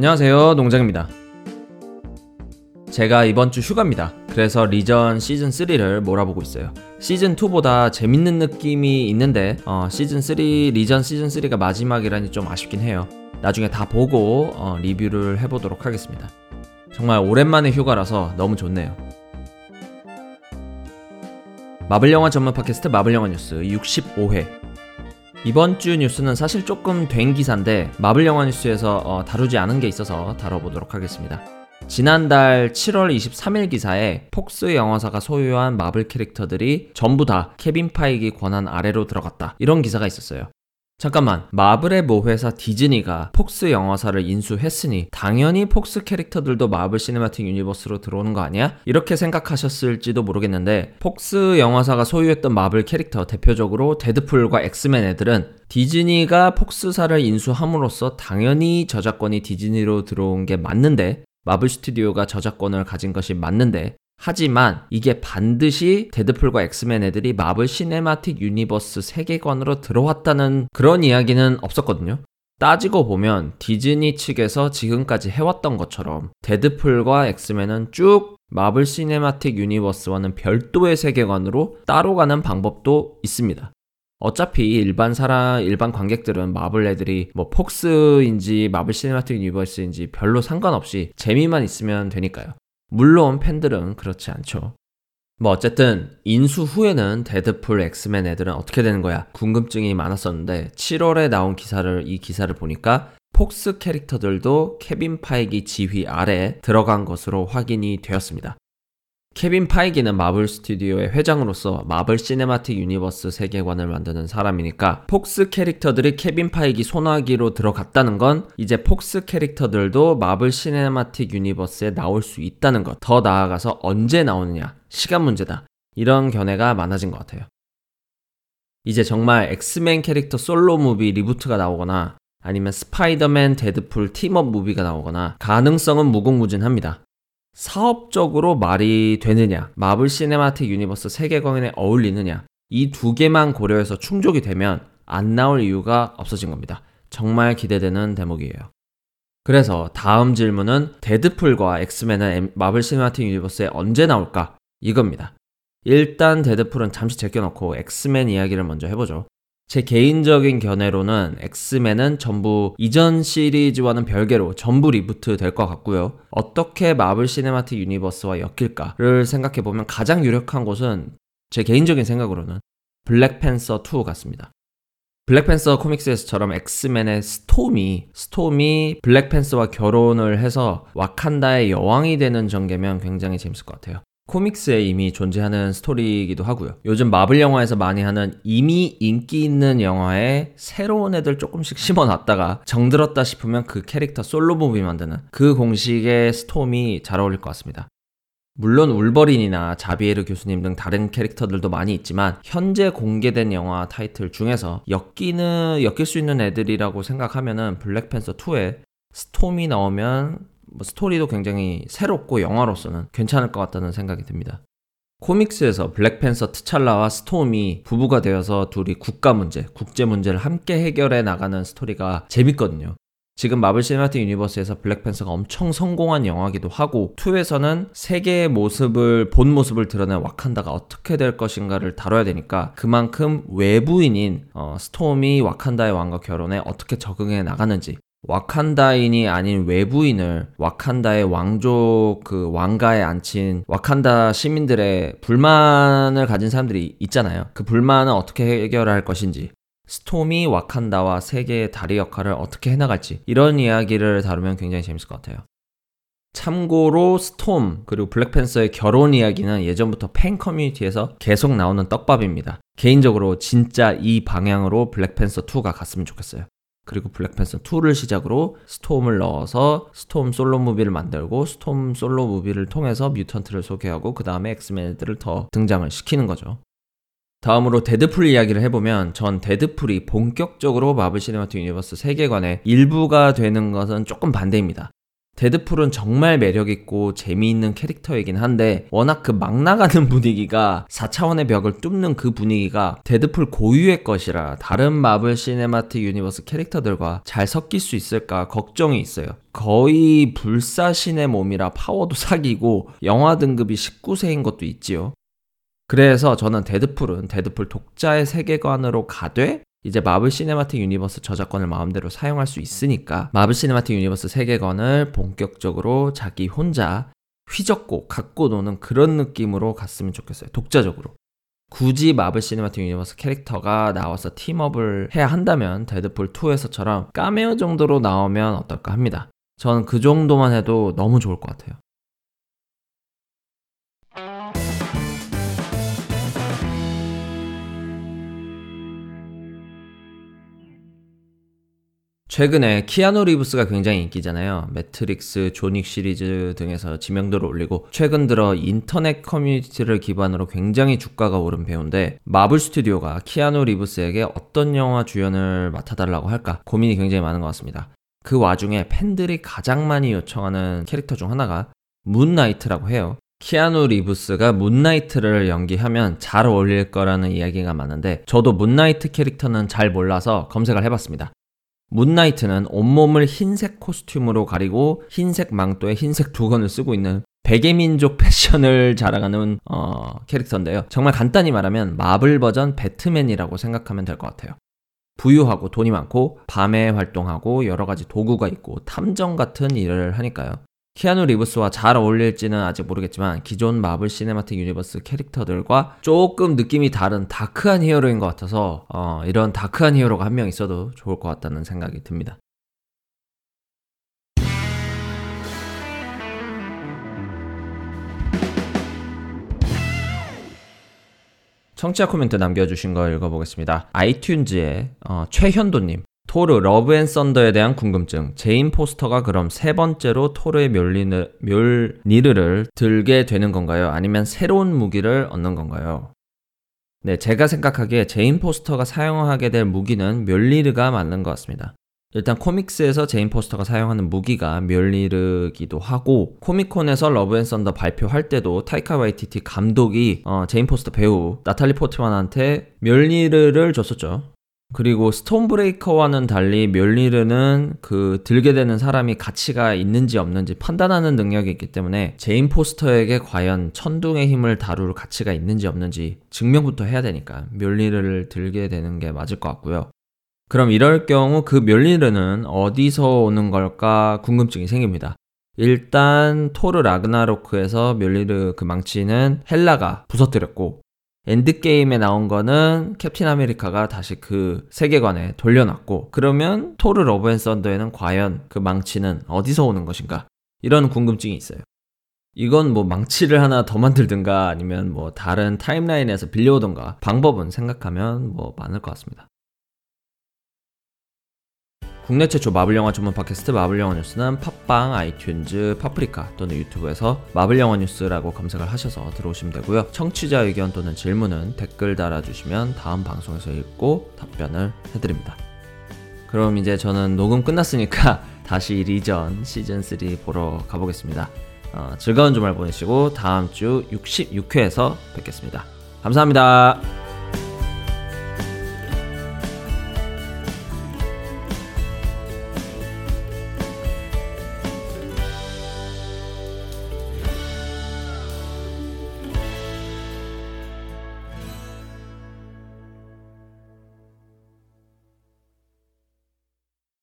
안녕하세요. 농장입니다. 제가 이번 주 휴가입니다. 그래서 리전 시즌 3를 몰아보고 있어요. 시즌 2보다 재밌는 느낌이 있는데 어, 시즌 3 리전 시즌 3가 마지막이라니 좀 아쉽긴 해요. 나중에 다 보고 어, 리뷰를 해보도록 하겠습니다. 정말 오랜만에 휴가라서 너무 좋네요. 마블 영화 전문 팟캐스트 마블 영화 뉴스 65회. 이번 주 뉴스는 사실 조금 된 기사인데 마블 영화 뉴스에서 어, 다루지 않은 게 있어서 다뤄보도록 하겠습니다. 지난달 7월 23일 기사에 폭스 영화사가 소유한 마블 캐릭터들이 전부 다 케빈 파이기 권한 아래로 들어갔다. 이런 기사가 있었어요. 잠깐만, 마블의 모회사 디즈니가 폭스 영화사를 인수했으니 당연히 폭스 캐릭터들도 마블 시네마틱 유니버스로 들어오는 거 아니야? 이렇게 생각하셨을지도 모르겠는데 폭스 영화사가 소유했던 마블 캐릭터 대표적으로 데드풀과 엑스맨 애들은 디즈니가 폭스사를 인수함으로써 당연히 저작권이 디즈니로 들어온 게 맞는데 마블 스튜디오가 저작권을 가진 것이 맞는데 하지만 이게 반드시 데드풀과 엑스맨 애들이 마블 시네마틱 유니버스 세계관으로 들어왔다는 그런 이야기는 없었거든요. 따지고 보면 디즈니 측에서 지금까지 해왔던 것처럼 데드풀과 엑스맨은 쭉 마블 시네마틱 유니버스와는 별도의 세계관으로 따로 가는 방법도 있습니다. 어차피 일반 사람, 일반 관객들은 마블 애들이 뭐 폭스인지 마블 시네마틱 유니버스인지 별로 상관없이 재미만 있으면 되니까요. 물론 팬들은 그렇지 않죠. 뭐 어쨌든 인수 후에는 데드풀 엑스맨 애들은 어떻게 되는 거야? 궁금증이 많았었는데 7월에 나온 기사를 이 기사를 보니까 폭스 캐릭터들도 케빈 파이기 지휘 아래 들어간 것으로 확인이 되었습니다. 케빈 파이기는 마블 스튜디오의 회장으로서 마블 시네마틱 유니버스 세계관을 만드는 사람이니까 폭스 캐릭터들이 케빈 파이기 손아귀로 들어갔다는 건 이제 폭스 캐릭터들도 마블 시네마틱 유니버스에 나올 수 있다는 것. 더 나아가서 언제 나오느냐. 시간 문제다. 이런 견해가 많아진 것 같아요. 이제 정말 엑스맨 캐릭터 솔로 movie reboot가 나오거나 아니면 스파이더맨 데드풀 team-up movie가 나오거나 가능성은 무궁무진합니다. 사업적으로 말이 되느냐, 마블 시네마틱 유니버스 세계관에 어울리느냐, 이 두 개만 고려해서 충족이 되면 안 나올 이유가 없어진 겁니다. 정말 기대되는 대목이에요. 그래서 다음 질문은 데드풀과 엑스맨은 마블 시네마틱 유니버스에 언제 나올까? 이겁니다. 일단 데드풀은 잠시 제껴놓고 엑스맨 이야기를 먼저 해보죠. 제 개인적인 견해로는 엑스맨은 전부 이전 시리즈와는 별개로 전부 reboot 될 것 같고요. 어떻게 마블 시네마틱 유니버스와 엮일까를 생각해보면 가장 유력한 곳은 제 개인적인 생각으로는 블랙팬서 2 같습니다. 블랙팬서 comics에서처럼 엑스맨의 스톰이 스톰이 블랙팬서와 결혼을 해서 와칸다의 여왕이 되는 전개면 굉장히 재밌을 것 같아요. comics에 이미 존재하는 스토리이기도 하고요. 요즘 마블 영화에서 많이 하는 이미 인기 있는 영화에 새로운 애들 조금씩 심어놨다가 정들었다 싶으면 그 캐릭터 솔로 movie 만드는 그 공식의 스톰이 잘 어울릴 것 같습니다. 물론 울버린이나 자비에르 교수님 등 다른 캐릭터들도 많이 있지만 현재 공개된 영화 타이틀 중에서 엮이는 엮일 수 있는 애들이라고 생각하면은 블랙팬서 2에 스톰이 나오면 뭐 스토리도 굉장히 새롭고 영화로서는 괜찮을 것 같다는 생각이 듭니다. comics에서 블랙팬서 티찰라와 스톰이 부부가 되어서 둘이 국가 문제, 국제 문제를 함께 해결해 나가는 스토리가 재밌거든요. 지금 마블 시네마틱 유니버스에서 블랙팬서가 엄청 성공한 영화기도 하고 2에서는 세계에 모습을 본 모습을 드러낸 와칸다가 어떻게 될 것인가를 다뤄야 되니까 그만큼 외부인인 어, 스톰이 와칸다의 왕과 결혼해 어떻게 적응해 나가는지 와칸다인이 아닌 외부인을 와칸다의 왕족 그 왕가에 앉힌 와칸다 시민들의 불만을 가진 사람들이 있잖아요. 그 불만은 어떻게 해결할 것인지 스톰이 와칸다와 세계의 다리 역할을 어떻게 해나갈지 이런 이야기를 다루면 굉장히 재밌을 것 같아요. 참고로 스톰 그리고 블랙팬서의 결혼 이야기는 예전부터 팬 커뮤니티에서 계속 나오는 떡밥입니다. 개인적으로 진짜 이 방향으로 블랙팬서 2가 갔으면 좋겠어요. 그리고 블랙팬서 2를 시작으로 스톰을 넣어서 스톰 솔로 movie를 만들고 스톰 솔로 movie를 통해서 mutant를 소개하고 그 다음에 엑스맨들을 더 등장을 시키는 거죠. 다음으로 데드풀 이야기를 해보면 전 데드풀이 본격적으로 마블 시네마틱 유니버스 세계관의 일부가 되는 것은 조금 반대입니다. 데드풀은 정말 매력있고 재미있는 캐릭터이긴 한데 워낙 그 막 나가는 분위기가 4차원의 벽을 뚫는 그 분위기가 데드풀 고유의 것이라 다른 마블 시네마틱 유니버스 캐릭터들과 잘 섞일 수 있을까 걱정이 있어요. 거의 불사신의 몸이라 파워도 사기고 영화 등급이 19세인 것도 있지요. 그래서 저는 데드풀은 데드풀 독자의 세계관으로 가되 이제 마블 시네마틱 유니버스 저작권을 마음대로 사용할 수 있으니까 마블 시네마틱 유니버스 세계관을 본격적으로 자기 혼자 휘젓고 갖고 노는 그런 느낌으로 갔으면 좋겠어요. 독자적으로. 굳이 마블 시네마틱 유니버스 캐릭터가 나와서 team-up을 해야 한다면 데드풀 2에서처럼 까메오 정도로 나오면 어떨까 합니다. 저는 그 정도만 해도 너무 좋을 것 같아요. 최근에 키아누 리브스가 굉장히 인기잖아요. 매트릭스, 존 윅 시리즈 등에서 지명도를 올리고 최근 들어 인터넷 커뮤니티를 기반으로 굉장히 주가가 오른 배우인데 마블 스튜디오가 키아누 리브스에게 어떤 영화 주연을 맡아달라고 할까 고민이 굉장히 많은 것 같습니다. 그 와중에 팬들이 가장 많이 요청하는 캐릭터 중 하나가 문나이트라고 해요. 키아누 리브스가 문나이트를 연기하면 잘 어울릴 거라는 이야기가 많은데 저도 문나이트 캐릭터는 잘 몰라서 검색을 해봤습니다. 문나이트는 온몸을 흰색 코스튬으로 가리고 흰색 망토에 흰색 두건을 쓰고 있는 백의민족 패션을 자랑하는 어, 캐릭터인데요. 정말 간단히 말하면 마블 버전 배트맨이라고 생각하면 될 것 같아요. 부유하고 돈이 많고 밤에 활동하고 여러 가지 도구가 있고 탐정 같은 일을 하니까요. 키아누 리브스와 잘 어울릴지는 아직 모르겠지만 기존 마블 시네마틱 유니버스 캐릭터들과 조금 느낌이 다른 dark한 히어로인 것 같아서 어, 이런 dark한 히어로가 한 명 있어도 좋을 것 같다는 생각이 듭니다. 청취자 코멘트 남겨주신 거 읽어보겠습니다. 아이튠즈의 어, 최현도님. 토르 러브 앤 썬더에 대한 궁금증. 제인 포스터가 그럼 세 번째로 토르의 묠니르, 묠니르를 들게 되는 건가요? 아니면 새로운 무기를 얻는 건가요? 네, 제가 생각하기에 제인 포스터가 사용하게 될 무기는 묠니르가 맞는 것 같습니다. 일단 comics에서 제인 포스터가 사용하는 무기가 묠니르기도 하고 코미콘에서 러브 앤 썬더 발표할 때도 타이카 와이티티 감독이 어, 제인 포스터 배우 나탈리 포트만한테 묠니르를 줬었죠. 그리고 스톰브레이커와는 달리 묠니르는 그 들게 되는 사람이 가치가 있는지 없는지 판단하는 능력이 있기 때문에 제인 포스터에게 과연 천둥의 힘을 다룰 가치가 있는지 없는지 증명부터 해야 되니까 묠니르를 들게 되는 게 맞을 것 같고요. 그럼 이럴 경우 그 묠니르는 어디서 오는 걸까 궁금증이 생깁니다. 일단 토르 라그나로크에서 묠니르 그 망치는 헬라가 부서뜨렸고 엔드게임에 나온 거는 캡틴 아메리카가 다시 그 세계관에 돌려놨고 그러면 토르 러브 앤 썬더에는 과연 그 망치는 어디서 오는 것인가 이런 궁금증이 있어요. 이건 뭐 망치를 하나 더 만들든가 아니면 뭐 다른 timeline에서 빌려오던가 방법은 생각하면 뭐 많을 것 같습니다. 국내 최초 마블 영화 전문 팟캐스트 마블 영화 뉴스는 팟빵, 아이튠즈, 파프리카 또는 유튜브에서 마블 영화 뉴스라고 검색을 하셔서 들어오시면 되고요. 청취자 의견 또는 질문은 댓글 달아주시면 다음 방송에서 읽고 답변을 해드립니다. 그럼 이제 저는 녹음 끝났으니까 다시 리전 시즌3 보러 가보겠습니다. 어, 즐거운 주말 보내시고 다음 주 66회에서 뵙겠습니다. 감사합니다.